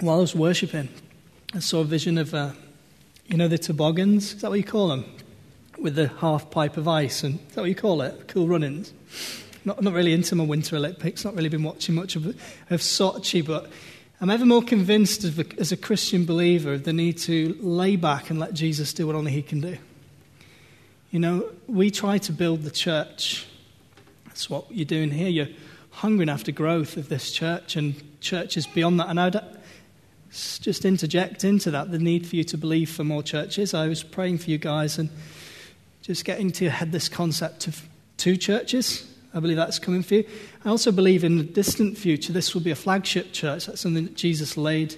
while I was worshipping, I saw a vision of, uh, you know, the toboggans. Is that what you call them? With the half pipe of ice, and is that what you call it? Cool runnings. Not, not really into my Winter Olympics. Not really been watching much of, of Sochi, but I'm ever more convinced as a, as a Christian believer of the need to lay back and let Jesus do what only He can do. You know, we try to build the church. That's what you're doing here. You're hungering after growth of this church and churches beyond that. And I'd just interject into that the need for you to believe for more churches. I was praying for you guys and just getting to your head this concept of two churches. I believe that's coming for you. I also believe in the distant future this will be a flagship church. That's something that Jesus laid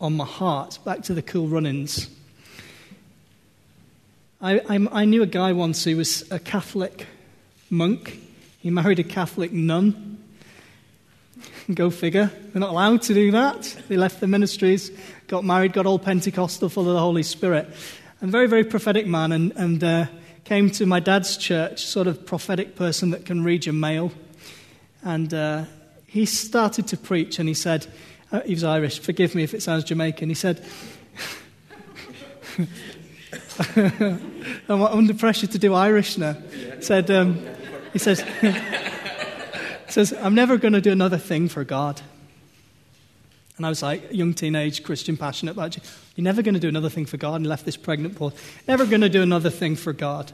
on my heart. Back to the cool runnings. I, I, I knew a guy once who was a Catholic monk. He married a Catholic nun. Go figure. They're not allowed to do that. They left the ministries, got married, got all Pentecostal, full of the Holy Spirit. And very, very prophetic man, and, and uh, came to my dad's church, sort of prophetic person that can read your mail. And uh, he started to preach, and he said, uh, he was Irish, forgive me if it sounds Jamaican. He said, I'm under pressure to do Irish now. Said, um, he says, says, I'm never going to do another thing for God. And I was like, young teenage Christian, passionate about you. You're never going to do another thing for God and left this pregnant pause. Never going to do another thing for God.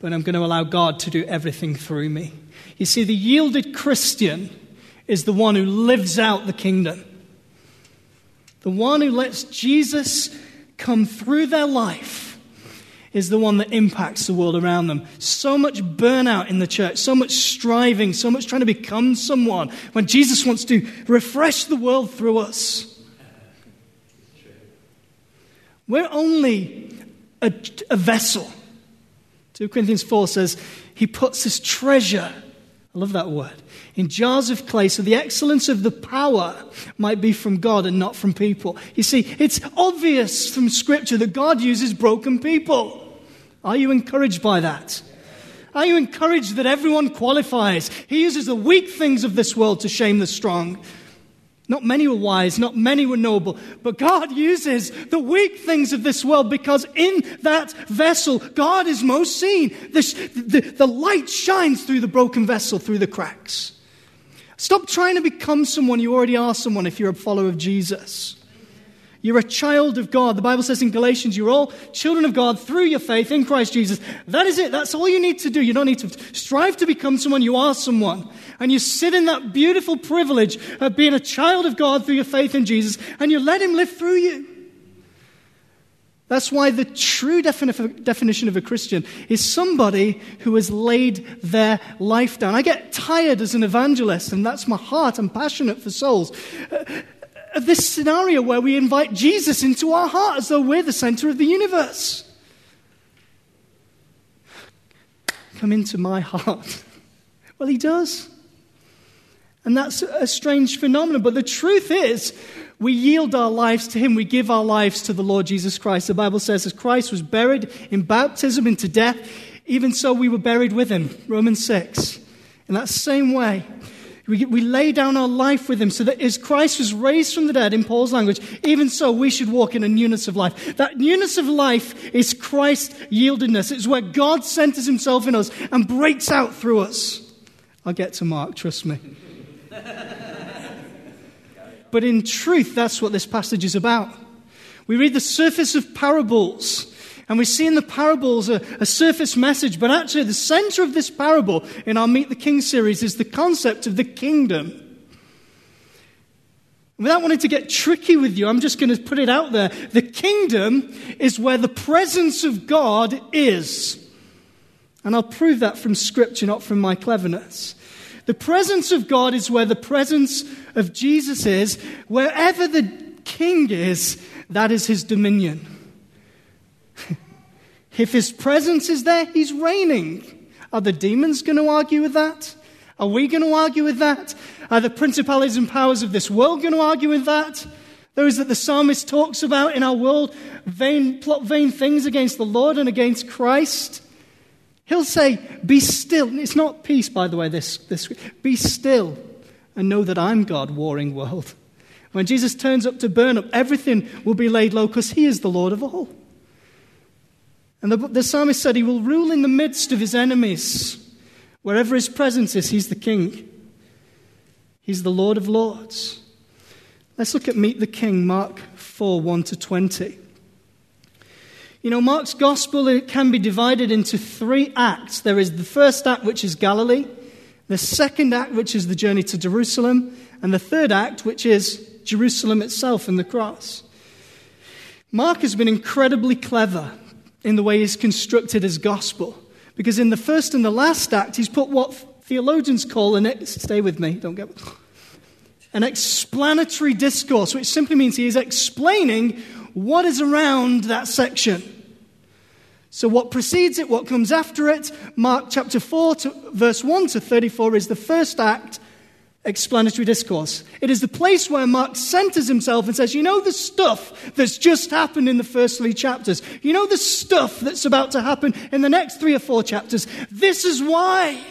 But I'm going to allow God to do everything through me. You see, the yielded Christian is the one who lives out the kingdom. The one who lets Jesus come through their life is the one that impacts the world around them. So much burnout in the church, so much striving, so much trying to become someone when Jesus wants to refresh the world through us. We're only a, a vessel. 2 Corinthians 4 says, He puts His treasure, I love that word, in jars of clay so the excellence of the power might be from God and not from people. You see, it's obvious from Scripture that God uses broken people. Are you encouraged by that? Are you encouraged that everyone qualifies? He uses the weak things of this world to shame the strong. Not many were wise, not many were noble, but God uses the weak things of this world because in that vessel, God is most seen. The, the, the, light shines through the broken vessel, through the cracks. Stop trying to become someone. You already are someone if you're a follower of Jesus. You're a child of God. The Bible says in Galatians, you're all children of God through your faith in Christ Jesus. That is it. That's all you need to do. You don't need to strive to become someone. You are someone. And you sit in that beautiful privilege of being a child of God through your faith in Jesus, and you let Him live through you. That's why the true defini- definition of a Christian is somebody who has laid their life down. I get tired as an evangelist, and that's my heart. I'm passionate for souls. Uh, of this scenario where we invite Jesus into our heart as though we're the center of the universe. Come into my heart. Well, he does. And that's a strange phenomenon. But the truth is, we yield our lives to him. We give our lives to the Lord Jesus Christ. The Bible says, as Christ was buried in baptism into death, even so we were buried with him. Romans 6. In that same way, we, we lay down our life with him so that as Christ was raised from the dead, in Paul's language, even so we should walk in a newness of life. That newness of life is Christ yieldedness. It's where God centers himself in us and breaks out through us. I'll get to Mark, trust me. but in truth, that's what this passage is about. We read the surface of parables and we see in the parables a, a, surface message, but actually, the center of this parable in our Meet the King series is the concept of the kingdom. Without wanting to get tricky with you, I'm just going to put it out there. The kingdom is where the presence of God is. And I'll prove that from Scripture, not from my cleverness. The presence of God is where the presence of Jesus is. Wherever the king is, that is his dominion. if his presence is there, he's reigning. Are the demons going to argue with that? Are we going to argue with that? Are the principalities and powers of this world going to argue with that? Those that the psalmist talks about in our world vain, plot vain things against the Lord and against Christ. He'll say, Be still. It's not peace, by the way, this, this Be still and know that I'm God, warring world. When Jesus turns up to burn up, everything will be laid low because he is the Lord of all. And the, the psalmist said he will rule in the midst of his enemies. Wherever his presence is, he's the king. He's the Lord of lords. Let's look at Meet the King, Mark 4 1 to 20. You know, Mark's gospel can be divided into three acts. There is the first act, which is Galilee, the second act, which is the journey to Jerusalem, and the third act, which is Jerusalem itself and the cross. Mark has been incredibly clever in the way he's constructed his gospel. Because in the first and the last act, he's put what theologians call an stay with me, don't get an explanatory discourse, which simply means he is explaining what is around that section. So, what precedes it, what comes after it, Mark chapter 4, to, verse 1 to 34, is the first act, explanatory discourse. It is the place where Mark centers himself and says, You know the stuff that's just happened in the first three chapters? You know the stuff that's about to happen in the next three or four chapters? This is why.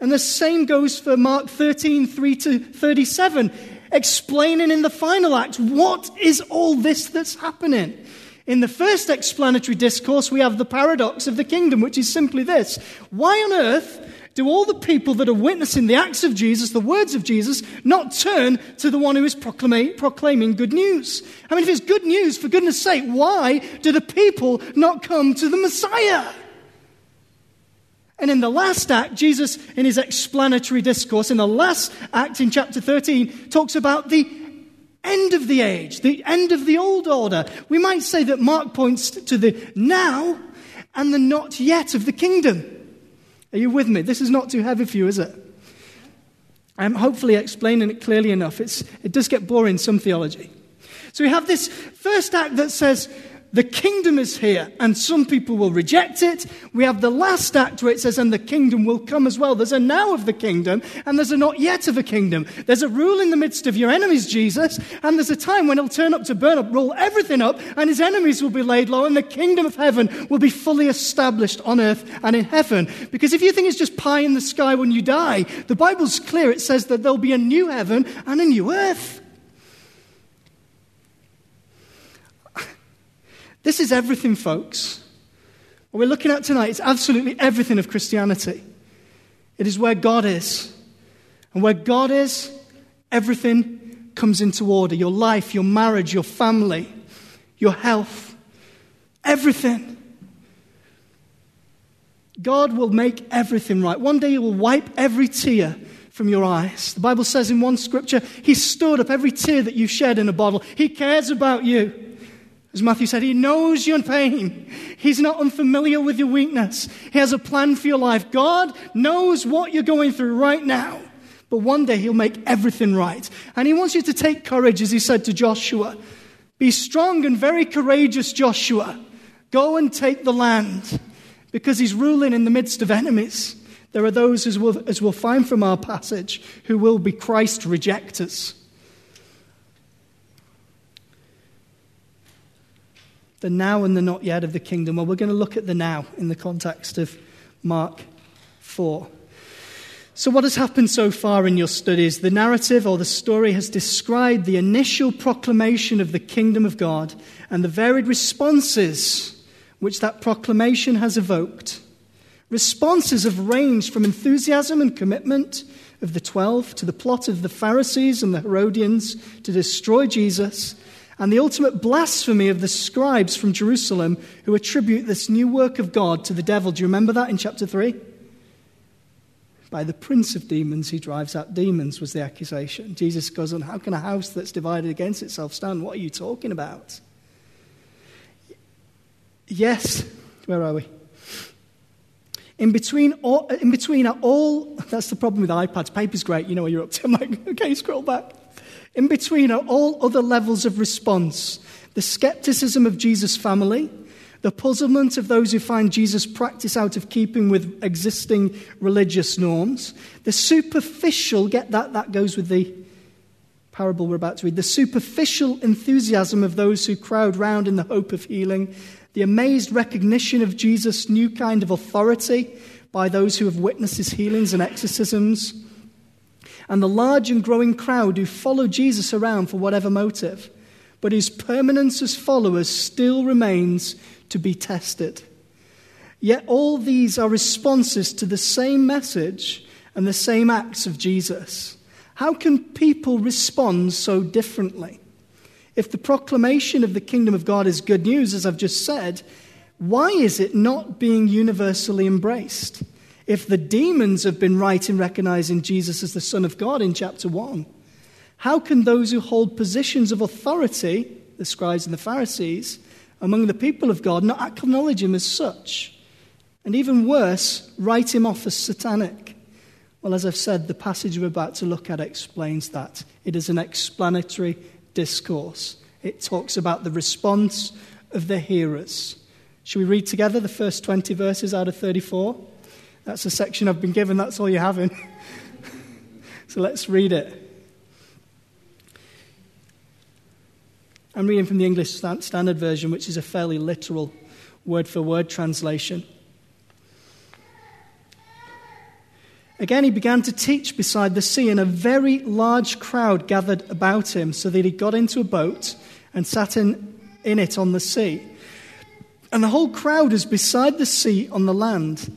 And the same goes for Mark 13, 3 to 37, explaining in the final act what is all this that's happening. In the first explanatory discourse, we have the paradox of the kingdom, which is simply this Why on earth do all the people that are witnessing the acts of Jesus, the words of Jesus, not turn to the one who is proclaiming good news? I mean, if it's good news, for goodness sake, why do the people not come to the Messiah? And in the last act, Jesus, in his explanatory discourse, in the last act in chapter 13, talks about the end of the age, the end of the old order. We might say that Mark points to the now and the not yet of the kingdom. Are you with me? This is not too heavy for you, is it? I'm hopefully explaining it clearly enough. It's, it does get boring, some theology. So we have this first act that says, the kingdom is here, and some people will reject it. We have the last act where it says, and the kingdom will come as well. There's a now of the kingdom, and there's a not yet of a kingdom. There's a rule in the midst of your enemies, Jesus, and there's a time when he'll turn up to burn up, roll everything up, and his enemies will be laid low, and the kingdom of heaven will be fully established on earth and in heaven. Because if you think it's just pie in the sky when you die, the Bible's clear. It says that there'll be a new heaven and a new earth. This is everything, folks. What we're looking at tonight is absolutely everything of Christianity. It is where God is. And where God is, everything comes into order your life, your marriage, your family, your health, everything. God will make everything right. One day He will wipe every tear from your eyes. The Bible says in one scripture, He stored up every tear that you shed in a bottle. He cares about you. As Matthew said, He knows your pain. He's not unfamiliar with your weakness. He has a plan for your life. God knows what you're going through right now. But one day He'll make everything right. And He wants you to take courage, as He said to Joshua. Be strong and very courageous, Joshua. Go and take the land. Because He's ruling in the midst of enemies. There are those, as we'll, as we'll find from our passage, who will be Christ rejectors. The now and the not yet of the kingdom. Well, we're going to look at the now in the context of Mark 4. So, what has happened so far in your studies? The narrative or the story has described the initial proclamation of the kingdom of God and the varied responses which that proclamation has evoked. Responses have ranged from enthusiasm and commitment of the twelve to the plot of the Pharisees and the Herodians to destroy Jesus and the ultimate blasphemy of the scribes from Jerusalem who attribute this new work of God to the devil. Do you remember that in chapter 3? By the prince of demons, he drives out demons, was the accusation. Jesus goes on, How can a house that's divided against itself stand? What are you talking about? Yes, where are we? In between, all, in between are all, that's the problem with iPads. Paper's great, you know what you're up to. I'm like, okay, scroll back. In between are all other levels of response. The skepticism of Jesus' family, the puzzlement of those who find Jesus' practice out of keeping with existing religious norms, the superficial, get that, that goes with the parable we're about to read, the superficial enthusiasm of those who crowd round in the hope of healing, the amazed recognition of Jesus' new kind of authority by those who have witnessed his healings and exorcisms and the large and growing crowd who follow Jesus around for whatever motive, but his permanence as followers still remains to be tested. Yet all these are responses to the same message and the same acts of Jesus. How can people respond so differently? If the proclamation of the kingdom of God is good news, as I've just said, why is it not being universally embraced? If the demons have been right in recognizing Jesus as the Son of God in chapter 1, how can those who hold positions of authority, the scribes and the Pharisees, among the people of God, not acknowledge him as such? And even worse, write him off as satanic. Well, as I've said, the passage we're about to look at explains that. It is an explanatory discourse, it talks about the response of the hearers. Should we read together the first 20 verses out of 34? That's the section I've been given, that's all you're having. so let's read it. I'm reading from the English Standard Version, which is a fairly literal word for word translation. Again, he began to teach beside the sea, and a very large crowd gathered about him, so that he got into a boat and sat in, in it on the sea and the whole crowd was beside the sea on the land,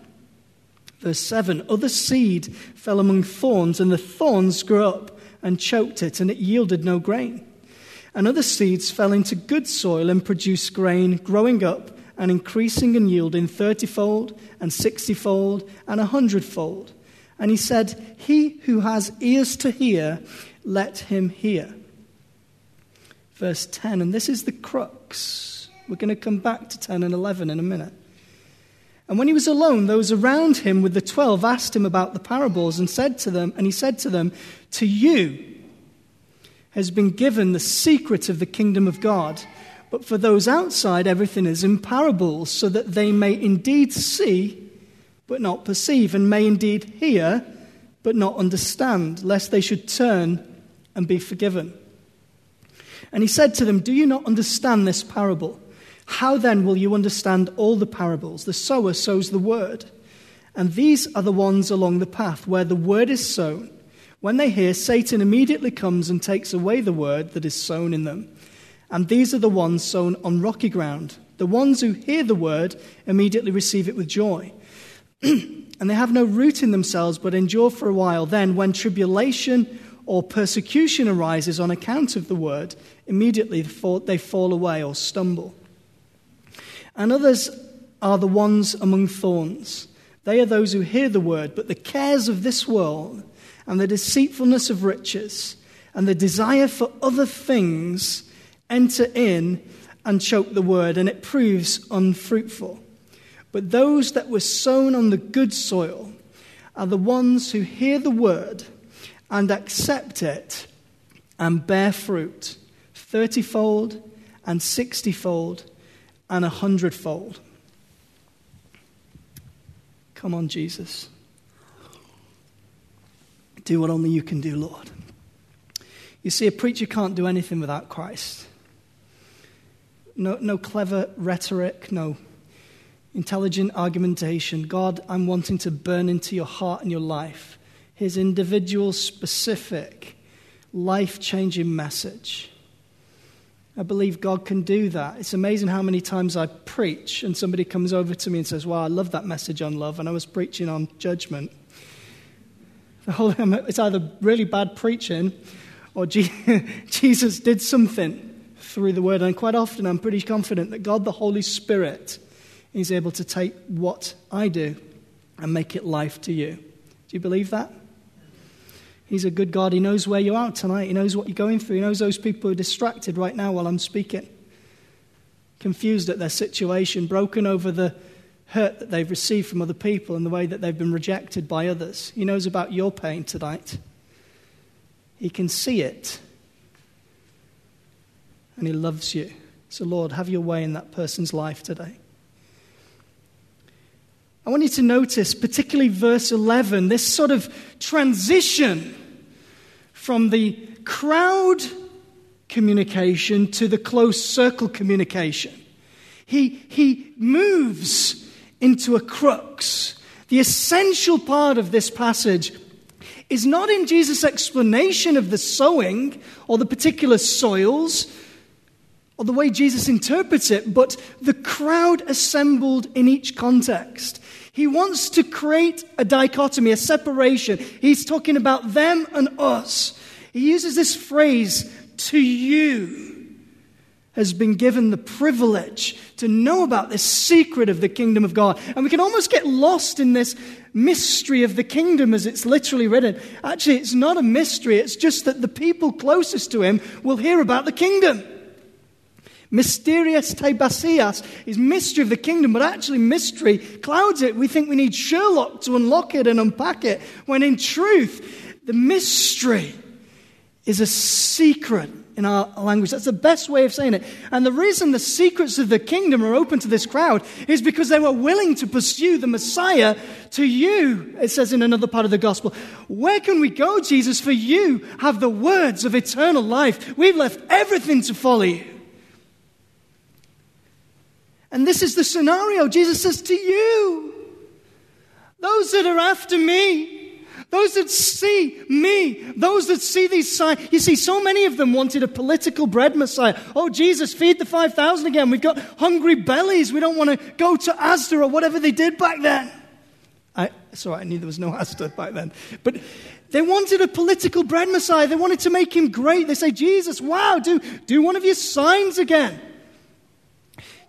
Verse 7 Other seed fell among thorns, and the thorns grew up and choked it, and it yielded no grain. And other seeds fell into good soil and produced grain, growing up and increasing and yielding thirtyfold, and sixtyfold, and a hundredfold. And he said, He who has ears to hear, let him hear. Verse 10, and this is the crux. We're going to come back to 10 and 11 in a minute. And when he was alone, those around him with the twelve asked him about the parables and said to them, and he said to them, To you has been given the secret of the kingdom of God. But for those outside, everything is in parables, so that they may indeed see, but not perceive, and may indeed hear, but not understand, lest they should turn and be forgiven. And he said to them, Do you not understand this parable? How then will you understand all the parables? The sower sows the word. And these are the ones along the path where the word is sown. When they hear, Satan immediately comes and takes away the word that is sown in them. And these are the ones sown on rocky ground. The ones who hear the word immediately receive it with joy. and they have no root in themselves, but endure for a while. Then, when tribulation or persecution arises on account of the word, immediately they fall away or stumble. And others are the ones among thorns. They are those who hear the word, but the cares of this world and the deceitfulness of riches and the desire for other things enter in and choke the word, and it proves unfruitful. But those that were sown on the good soil are the ones who hear the word and accept it and bear fruit thirtyfold and sixtyfold and a hundredfold. Come on, Jesus. Do what only you can do, Lord. You see, a preacher can't do anything without Christ. No, no clever rhetoric, no intelligent argumentation. God, I'm wanting to burn into your heart and your life his individual, specific, life changing message. I believe God can do that. It's amazing how many times I preach and somebody comes over to me and says, Wow, I love that message on love, and I was preaching on judgment. It's either really bad preaching or Jesus did something through the word. And quite often I'm pretty confident that God, the Holy Spirit, is able to take what I do and make it life to you. Do you believe that? He's a good God. He knows where you are tonight. He knows what you're going through. He knows those people who are distracted right now while I'm speaking, confused at their situation, broken over the hurt that they've received from other people and the way that they've been rejected by others. He knows about your pain tonight. He can see it. and He loves you. So, Lord, have your way in that person's life today. I want you to notice, particularly verse 11, this sort of transition from the crowd communication to the close circle communication. He, he moves into a crux. The essential part of this passage is not in Jesus' explanation of the sowing or the particular soils or the way Jesus interprets it, but the crowd assembled in each context. He wants to create a dichotomy, a separation. He's talking about them and us. He uses this phrase, to you has been given the privilege to know about this secret of the kingdom of God. And we can almost get lost in this mystery of the kingdom as it's literally written. Actually, it's not a mystery, it's just that the people closest to him will hear about the kingdom. Mysterious Tibasias is mystery of the kingdom, but actually mystery clouds it. We think we need Sherlock to unlock it and unpack it, when in truth, the mystery is a secret in our language. That's the best way of saying it. And the reason the secrets of the kingdom are open to this crowd is because they were willing to pursue the Messiah to you, it says in another part of the gospel. Where can we go, Jesus? For you have the words of eternal life. We've left everything to follow you. And this is the scenario. Jesus says to you, those that are after me, those that see me, those that see these signs. You see, so many of them wanted a political bread Messiah. Oh, Jesus, feed the 5,000 again. We've got hungry bellies. We don't want to go to Asda or whatever they did back then. I, sorry, I knew there was no Asda back then. But they wanted a political bread Messiah. They wanted to make him great. They say, Jesus, wow, do, do one of your signs again.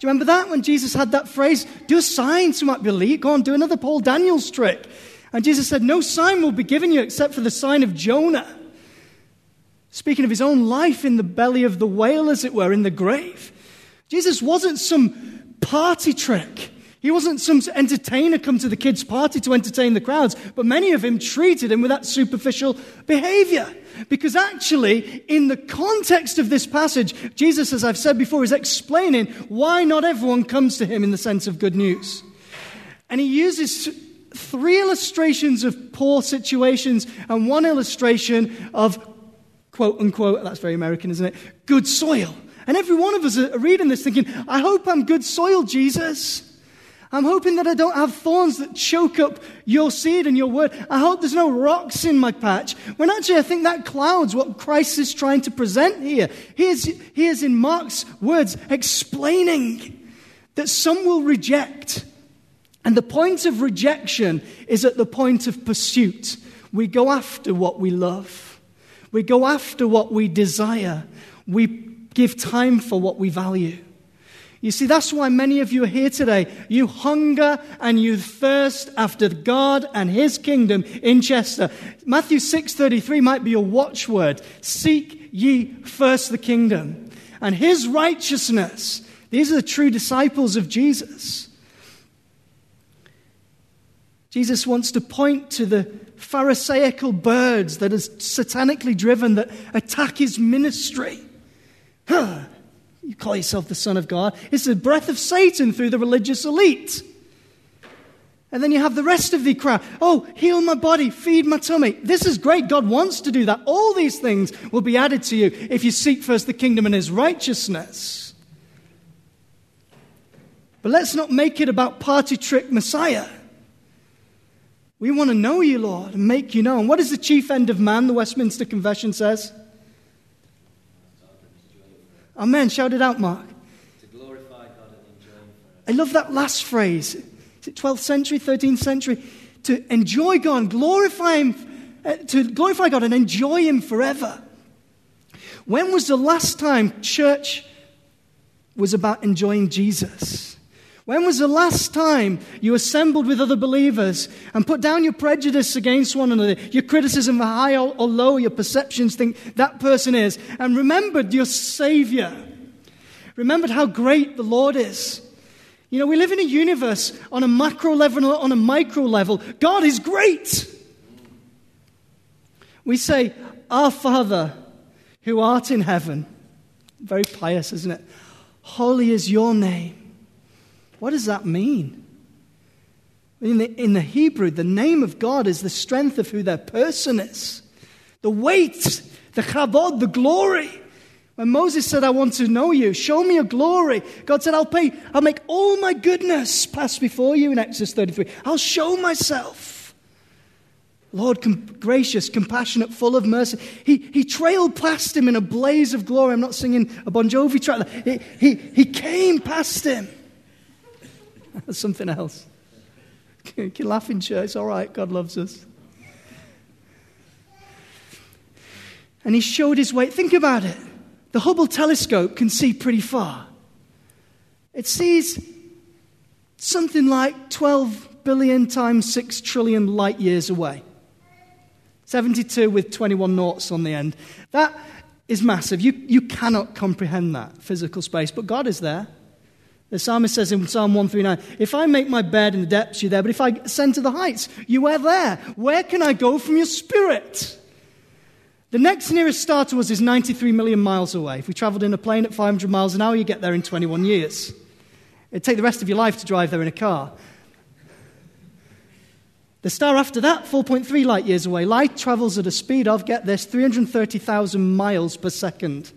Do you remember that when Jesus had that phrase, do a sign so might believe? Go on, do another Paul Daniels trick. And Jesus said, No sign will be given you except for the sign of Jonah. Speaking of his own life in the belly of the whale, as it were, in the grave. Jesus wasn't some party trick. He wasn't some entertainer come to the kids' party to entertain the crowds, but many of him treated him with that superficial behavior. Because actually, in the context of this passage, Jesus, as I've said before, is explaining why not everyone comes to him in the sense of good news. And he uses three illustrations of poor situations and one illustration of quote unquote, that's very American, isn't it? Good soil. And every one of us are reading this thinking, I hope I'm good soil, Jesus. I'm hoping that I don't have thorns that choke up your seed and your word. I hope there's no rocks in my patch. When actually, I think that clouds what Christ is trying to present here. He is, he is in Mark's words explaining that some will reject and the point of rejection is at the point of pursuit. We go after what we love, we go after what we desire, we give time for what we value. You see, that's why many of you are here today. You hunger and you thirst after God and His kingdom in Chester. Matthew 6:33 might be a watchword. Seek ye first the kingdom and His righteousness. These are the true disciples of Jesus. Jesus wants to point to the Pharisaical birds that are satanically driven that attack his ministry. You call yourself the Son of God. It's the breath of Satan through the religious elite. And then you have the rest of the crowd. Oh, heal my body, feed my tummy. This is great. God wants to do that. All these things will be added to you if you seek first the kingdom and his righteousness. But let's not make it about party trick Messiah. We want to know you, Lord, and make you known. What is the chief end of man, the Westminster Confession says? Amen. Shout it out, Mark. To glorify God and enjoy Him forever. I love that last phrase. Is it 12th century, 13th century? To enjoy God, glorify Him, uh, to glorify God and enjoy Him forever. When was the last time church was about enjoying Jesus? When was the last time you assembled with other believers and put down your prejudice against one another, your criticism of high or low, your perceptions think that person is, and remembered your Savior? Remembered how great the Lord is. You know, we live in a universe on a macro level, on a micro level. God is great. We say, Our Father who art in heaven. Very pious, isn't it? Holy is your name. What does that mean? In the, in the Hebrew, the name of God is the strength of who their person is, the weight, the chabod, the glory. When Moses said, I want to know you, show me your glory, God said, I'll pay, I'll make all my goodness pass before you in Exodus 33. I'll show myself. Lord, com- gracious, compassionate, full of mercy. He, he trailed past him in a blaze of glory. I'm not singing a Bon Jovi track. He, he, he came past him. That's something else. You laugh in church. All right. God loves us. And he showed his way. Think about it. The Hubble telescope can see pretty far. It sees something like 12 billion times 6 trillion light years away. 72 with 21 noughts on the end. That is massive. You, you cannot comprehend that physical space, but God is there. The psalmist says in Psalm 139 If I make my bed in the depths, you're there, but if I ascend to the heights, you are there. Where can I go from your spirit? The next nearest star to us is 93 million miles away. If we traveled in a plane at 500 miles an hour, you get there in 21 years. It'd take the rest of your life to drive there in a car. The star after that, 4.3 light years away. Light travels at a speed of, get this, 330,000 miles per second.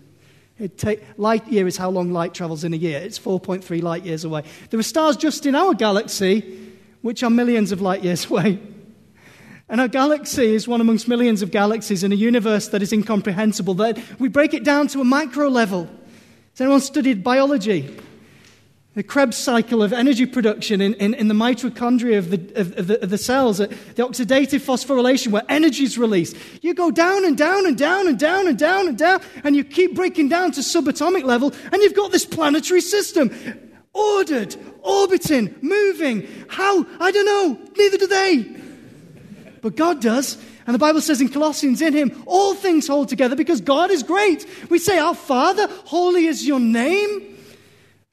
Take, light year is how long light travels in a year. It's 4.3 light years away. There are stars just in our galaxy, which are millions of light years away. And our galaxy is one amongst millions of galaxies in a universe that is incomprehensible. That we break it down to a micro level. Has anyone studied biology? The Krebs cycle of energy production in, in, in the mitochondria of the, of, of, the, of the cells, uh, the oxidative phosphorylation where energy is released. You go down and down and down and down and down and down, and you keep breaking down to subatomic level, and you've got this planetary system ordered, orbiting, moving. How? I don't know. Neither do they but God does. And the Bible says in Colossians, in Him, all things hold together because God is great. We say, Our Father, holy is your name.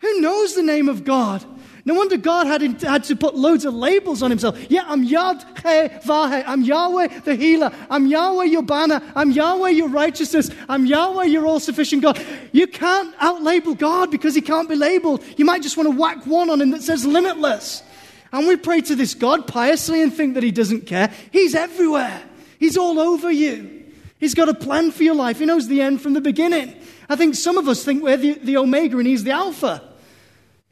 Who knows the name of God? No wonder God had, had to put loads of labels on himself. Yeah, I'm Yad He Vahe. I'm Yahweh the healer. I'm Yahweh your banner. I'm Yahweh your righteousness. I'm Yahweh your all sufficient God. You can't outlabel God because he can't be labeled. You might just want to whack one on him that says limitless. And we pray to this God piously and think that He doesn't care. He's everywhere, He's all over you. He's got a plan for your life. He knows the end from the beginning. I think some of us think we're the, the Omega and He's the Alpha.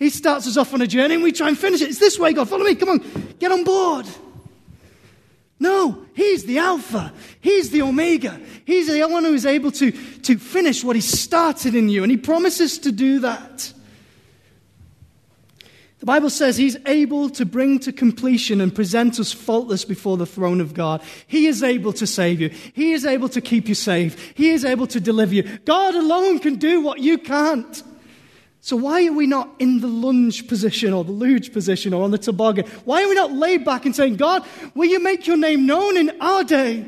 He starts us off on a journey and we try and finish it. It's this way, God. Follow me. Come on. Get on board. No, He's the Alpha. He's the Omega. He's the one who is able to, to finish what He started in you. And He promises to do that. The Bible says he's able to bring to completion and present us faultless before the throne of God. He is able to save you. He is able to keep you safe. He is able to deliver you. God alone can do what you can't. So why are we not in the lunge position or the luge position or on the toboggan? Why are we not laid back and saying, God, will you make your name known in our day?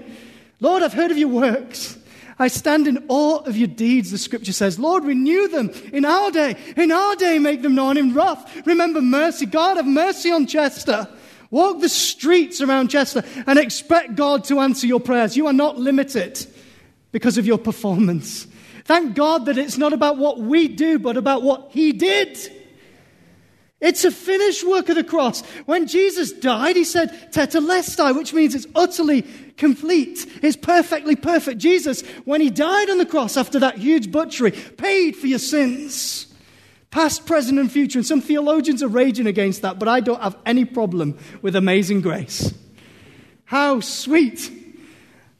Lord, I've heard of your works. I stand in awe of your deeds, the scripture says. Lord, renew them in our day. In our day, make them known in rough. Remember mercy. God, have mercy on Chester. Walk the streets around Chester and expect God to answer your prayers. You are not limited because of your performance. Thank God that it's not about what we do, but about what He did. It's a finished work of the cross. When Jesus died, he said, Tetelestai, which means it's utterly complete. It's perfectly perfect. Jesus, when he died on the cross after that huge butchery, paid for your sins. Past, present, and future. And some theologians are raging against that, but I don't have any problem with amazing grace. How sweet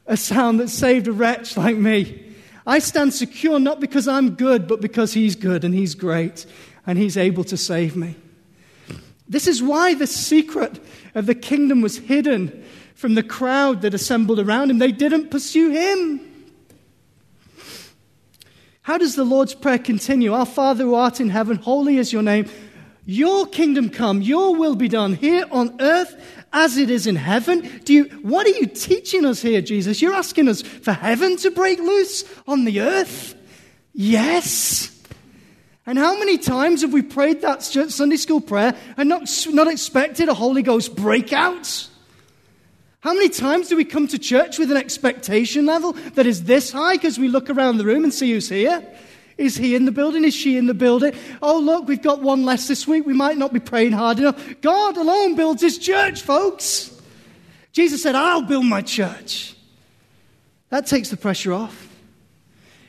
a sound that saved a wretch like me. I stand secure not because I'm good, but because he's good and he's great and he's able to save me. This is why the secret of the kingdom was hidden from the crowd that assembled around him. They didn't pursue him. How does the Lord's Prayer continue? Our Father who art in heaven, holy is your name. Your kingdom come, your will be done here on earth as it is in heaven. Do you, what are you teaching us here, Jesus? You're asking us for heaven to break loose on the earth? Yes. And how many times have we prayed that Sunday school prayer and not, not expected a Holy Ghost breakout? How many times do we come to church with an expectation level that is this high because we look around the room and see who's here? Is he in the building? Is she in the building? Oh, look, we've got one less this week. We might not be praying hard enough. God alone builds his church, folks. Jesus said, I'll build my church. That takes the pressure off.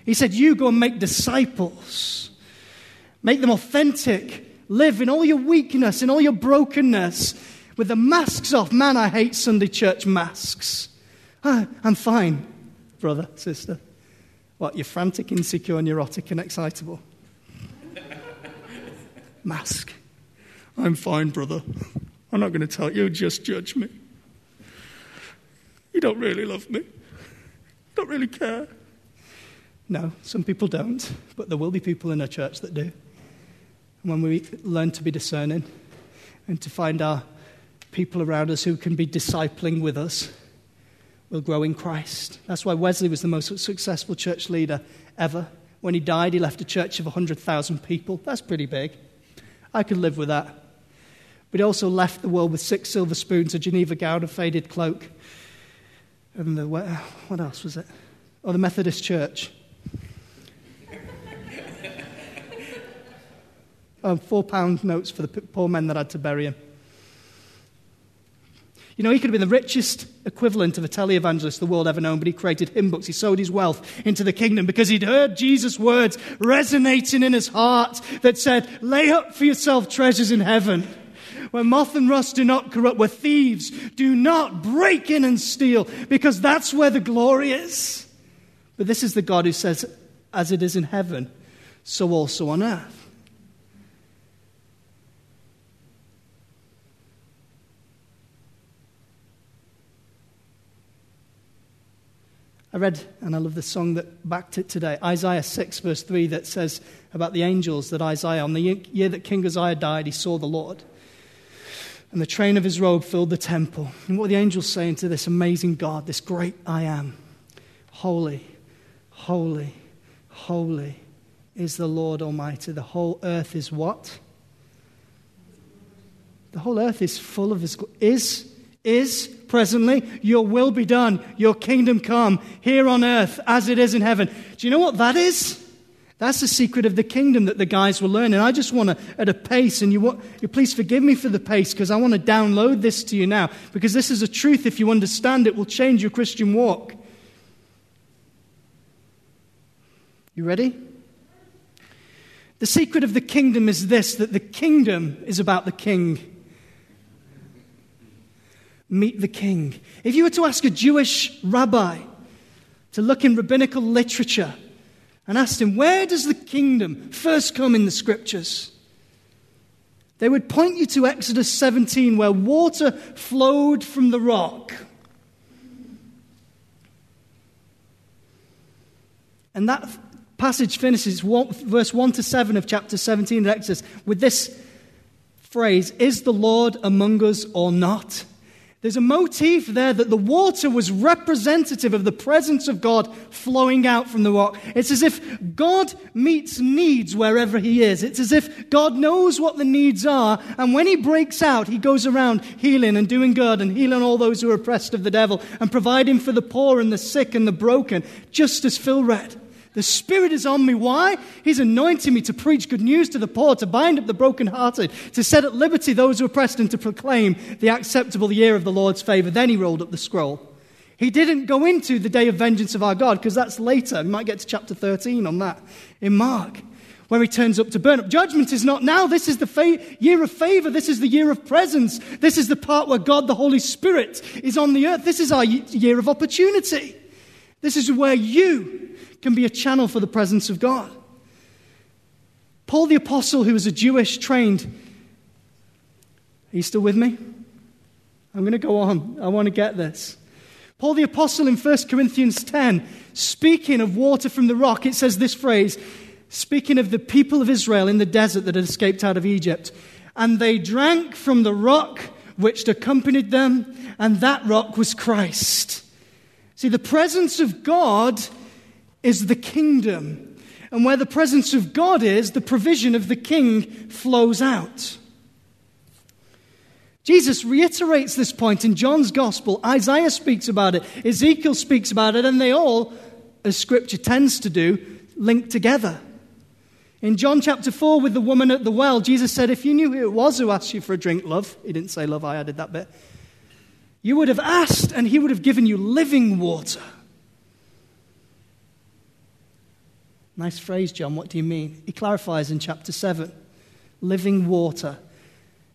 He said, You go and make disciples, make them authentic, live in all your weakness, in all your brokenness, with the masks off. Man, I hate Sunday church masks. Ah, I'm fine, brother, sister. What, you're frantic, insecure, neurotic, and excitable? Mask. I'm fine, brother. I'm not going to tell you, just judge me. You don't really love me. Don't really care. No, some people don't, but there will be people in our church that do. And when we learn to be discerning and to find our people around us who can be discipling with us, we'll grow in Christ. That's why Wesley was the most successful church leader ever. When he died, he left a church of 100,000 people. That's pretty big. I could live with that. But he also left the world with six silver spoons, a Geneva gown, a faded cloak, and the, what else was it? Oh, the Methodist Church. Um, four pound notes for the poor men that had to bury him. You know, he could have been the richest equivalent of a televangelist the world ever known, but he created hymn books. He sowed his wealth into the kingdom because he'd heard Jesus' words resonating in his heart that said, Lay up for yourself treasures in heaven where moth and rust do not corrupt, where thieves do not break in and steal, because that's where the glory is. But this is the God who says, as it is in heaven, so also on earth. I read, and I love the song that backed it today, Isaiah 6, verse 3, that says about the angels that Isaiah, on the year that King Uzziah died, he saw the Lord and the train of his robe filled the temple. And what are the angels saying to this amazing God, this great I am? Holy, holy, holy is the Lord Almighty. The whole earth is what? The whole earth is full of his is is presently your will be done, your kingdom come here on earth as it is in heaven. Do you know what that is? That's the secret of the kingdom that the guys will learn. And I just want to, at a pace, and you, want, you please forgive me for the pace because I want to download this to you now because this is a truth. If you understand it, will change your Christian walk. You ready? The secret of the kingdom is this that the kingdom is about the king. Meet the king. If you were to ask a Jewish rabbi to look in rabbinical literature, and ask him, Where does the kingdom first come in the scriptures? They would point you to Exodus 17, where water flowed from the rock. And that passage finishes verse 1 to 7 of chapter 17 of Exodus with this phrase Is the Lord among us or not? There's a motif there that the water was representative of the presence of God flowing out from the rock. It's as if God meets needs wherever He is. It's as if God knows what the needs are, and when He breaks out, He goes around healing and doing good and healing all those who are oppressed of the devil and providing for the poor and the sick and the broken, just as Phil read. The Spirit is on me. Why? He's anointing me to preach good news to the poor, to bind up the brokenhearted, to set at liberty those who are oppressed, and to proclaim the acceptable year of the Lord's favor. Then he rolled up the scroll. He didn't go into the day of vengeance of our God, because that's later. We might get to chapter 13 on that in Mark, where he turns up to burn up. Judgment is not now. This is the fa- year of favor. This is the year of presence. This is the part where God, the Holy Spirit, is on the earth. This is our year of opportunity. This is where you can be a channel for the presence of God. Paul the Apostle, who was a Jewish trained, are you still with me? I'm going to go on. I want to get this. Paul the Apostle in 1 Corinthians 10, speaking of water from the rock, it says this phrase, speaking of the people of Israel in the desert that had escaped out of Egypt. And they drank from the rock which accompanied them, and that rock was Christ. See, the presence of God is the kingdom. And where the presence of God is, the provision of the king flows out. Jesus reiterates this point in John's gospel. Isaiah speaks about it, Ezekiel speaks about it, and they all, as scripture tends to do, link together. In John chapter 4, with the woman at the well, Jesus said, If you knew who it was who asked you for a drink, love, he didn't say love, I added that bit, you would have asked, and he would have given you living water. Nice phrase, John. What do you mean? He clarifies in chapter 7 living water.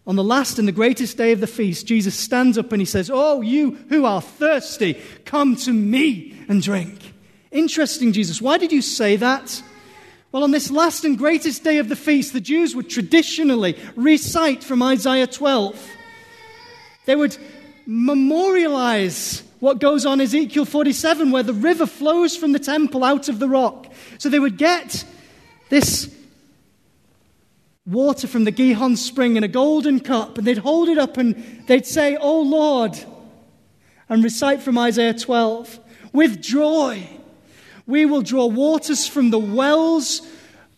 On the last and the greatest day of the feast, Jesus stands up and he says, Oh, you who are thirsty, come to me and drink. Interesting, Jesus. Why did you say that? Well, on this last and greatest day of the feast, the Jews would traditionally recite from Isaiah 12. They would memorialize what goes on Ezekiel 47, where the river flows from the temple out of the rock. So they would get this water from the Gihon spring in a golden cup, and they'd hold it up and they'd say, Oh Lord, and recite from Isaiah 12, with joy, we will draw waters from the wells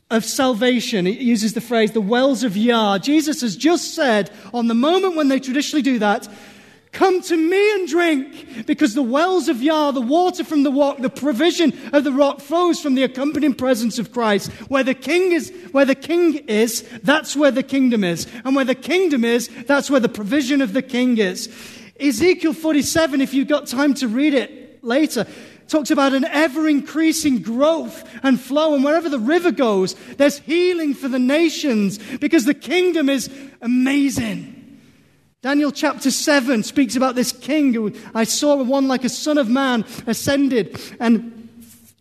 of salvation. It uses the phrase, the wells of Yah. Jesus has just said, on the moment when they traditionally do that, Come to me and drink, because the wells of Yah, the water from the rock, the provision of the rock flows from the accompanying presence of Christ. Where the king is, where the king is, that's where the kingdom is. And where the kingdom is, that's where the provision of the king is. Ezekiel 47, if you've got time to read it later, talks about an ever increasing growth and flow. And wherever the river goes, there's healing for the nations because the kingdom is amazing. Daniel chapter 7 speaks about this king who I saw one like a son of man ascended and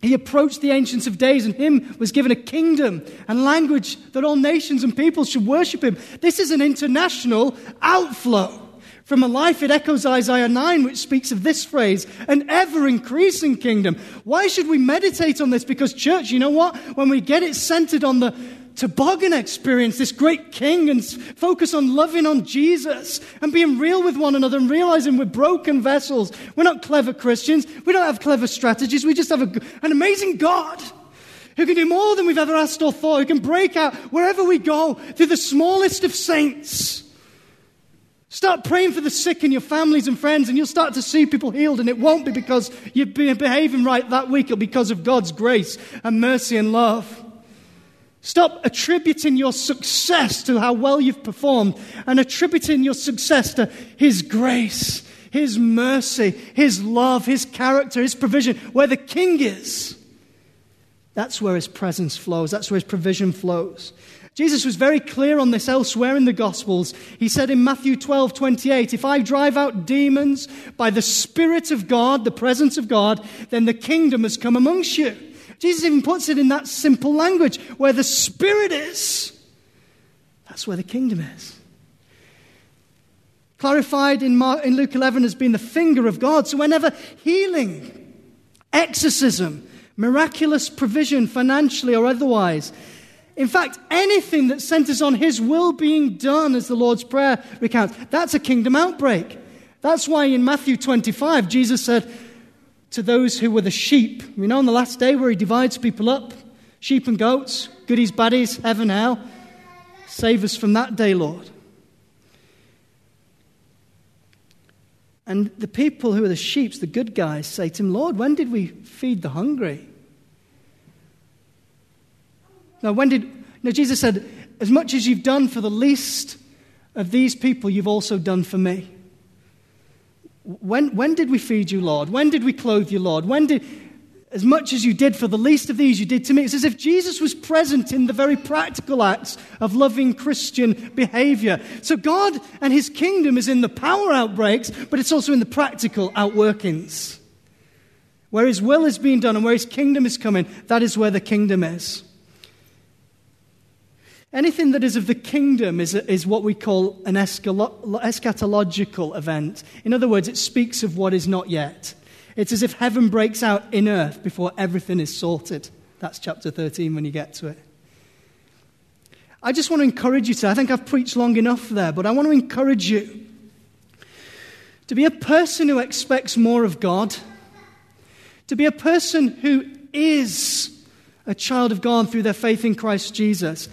he approached the ancients of days and him was given a kingdom and language that all nations and peoples should worship him. This is an international outflow. From a life, it echoes Isaiah 9, which speaks of this phrase, an ever increasing kingdom. Why should we meditate on this? Because, church, you know what? When we get it centered on the toboggan experience, this great king, and focus on loving on Jesus and being real with one another and realizing we're broken vessels. We're not clever Christians. We don't have clever strategies. We just have a, an amazing God who can do more than we've ever asked or thought, who can break out wherever we go through the smallest of saints. Start praying for the sick in your families and friends, and you'll start to see people healed. And it won't be because you've been behaving right that week, it'll be because of God's grace and mercy and love. Stop attributing your success to how well you've performed and attributing your success to His grace, His mercy, His love, His character, His provision. Where the King is, that's where His presence flows, that's where His provision flows. Jesus was very clear on this elsewhere in the Gospels. He said in Matthew 12, 28, If I drive out demons by the Spirit of God, the presence of God, then the kingdom has come amongst you. Jesus even puts it in that simple language where the Spirit is, that's where the kingdom is. Clarified in, Mark, in Luke 11 as being the finger of God. So, whenever healing, exorcism, miraculous provision, financially or otherwise, in fact, anything that centers on His will being done, as the Lord's Prayer recounts, that's a kingdom outbreak. That's why in Matthew 25, Jesus said, to those who were the sheep. You know, on the last day where he divides people up sheep and goats, goodies, baddies, heaven, hell. Save us from that day, Lord. And the people who are the sheep, the good guys, say to him, Lord, when did we feed the hungry? Now, when did. Now, Jesus said, As much as you've done for the least of these people, you've also done for me. When, when did we feed you, Lord? When did we clothe you, Lord? When did, as much as you did for the least of these, you did to me? It's as if Jesus was present in the very practical acts of loving Christian behavior. So God and his kingdom is in the power outbreaks, but it's also in the practical outworkings. Where his will is being done and where his kingdom is coming, that is where the kingdom is. Anything that is of the kingdom is, is what we call an eschatological event. In other words, it speaks of what is not yet. It's as if heaven breaks out in earth before everything is sorted. That's chapter 13 when you get to it. I just want to encourage you to, I think I've preached long enough there, but I want to encourage you to be a person who expects more of God, to be a person who is a child of God through their faith in Christ Jesus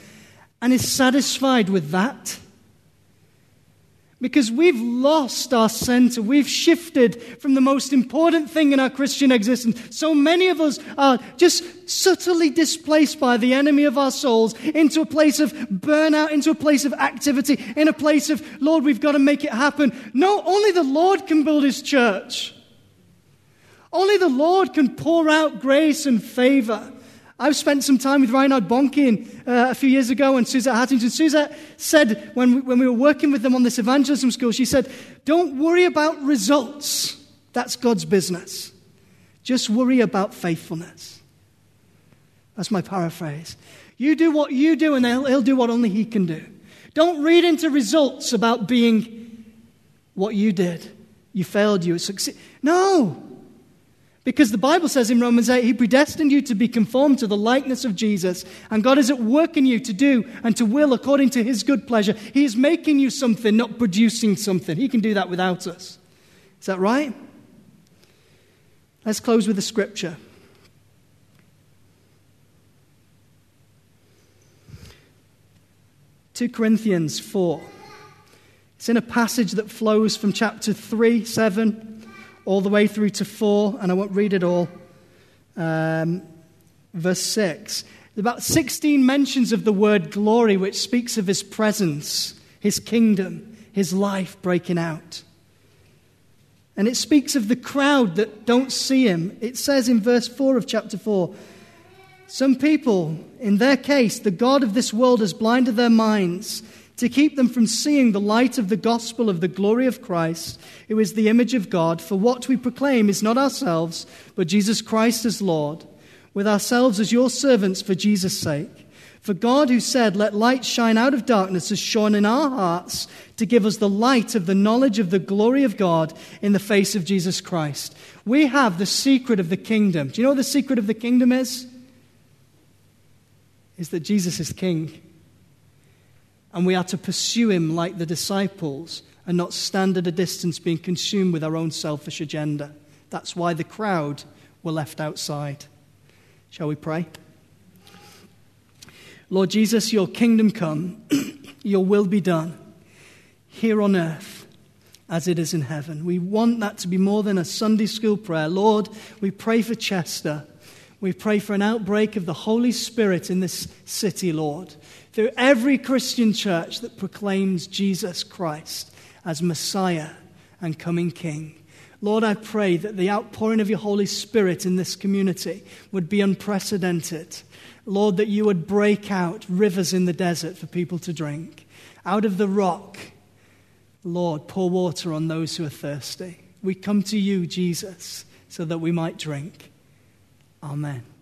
and is satisfied with that. Because we've lost our center. We've shifted from the most important thing in our Christian existence. So many of us are just subtly displaced by the enemy of our souls into a place of burnout, into a place of activity, in a place of, Lord, we've got to make it happen. No, only the Lord can build his church. Only the Lord can pour out grace and favor. I've spent some time with Reinhard Bonnke uh, a few years ago and Suzette Hattington. Suzette said, when we, when we were working with them on this evangelism school, she said, Don't worry about results. That's God's business. Just worry about faithfulness. That's my paraphrase. You do what you do, and he'll, he'll do what only He can do. Don't read into results about being what you did. You failed, you succeeded. No! Because the Bible says in Romans 8, He predestined you to be conformed to the likeness of Jesus. And God is at work in you to do and to will according to His good pleasure. He is making you something, not producing something. He can do that without us. Is that right? Let's close with a scripture. Two Corinthians 4. It's in a passage that flows from chapter 3, 7 all the way through to 4, and I won't read it all. Um, verse 6. About 16 mentions of the word glory, which speaks of his presence, his kingdom, his life breaking out. And it speaks of the crowd that don't see him. It says in verse 4 of chapter 4 Some people, in their case, the God of this world has blinded their minds to keep them from seeing the light of the gospel of the glory of Christ, who is the image of God. For what we proclaim is not ourselves, but Jesus Christ as Lord, with ourselves as your servants for Jesus' sake. For God, who said, Let light shine out of darkness, has shone in our hearts to give us the light of the knowledge of the glory of God in the face of Jesus Christ. We have the secret of the kingdom. Do you know what the secret of the kingdom is? Is that Jesus is king and we are to pursue him like the disciples and not stand at a distance being consumed with our own selfish agenda. That's why the crowd were left outside. Shall we pray? Lord Jesus, your kingdom come, your will be done here on earth as it is in heaven. We want that to be more than a Sunday school prayer. Lord, we pray for Chester. We pray for an outbreak of the Holy Spirit in this city, Lord through every Christian church that proclaims Jesus Christ as Messiah and coming King. Lord, I pray that the outpouring of your Holy Spirit in this community would be unprecedented. Lord, that you would break out rivers in the desert for people to drink. Out of the rock, Lord, pour water on those who are thirsty. We come to you, Jesus, so that we might drink. Amen.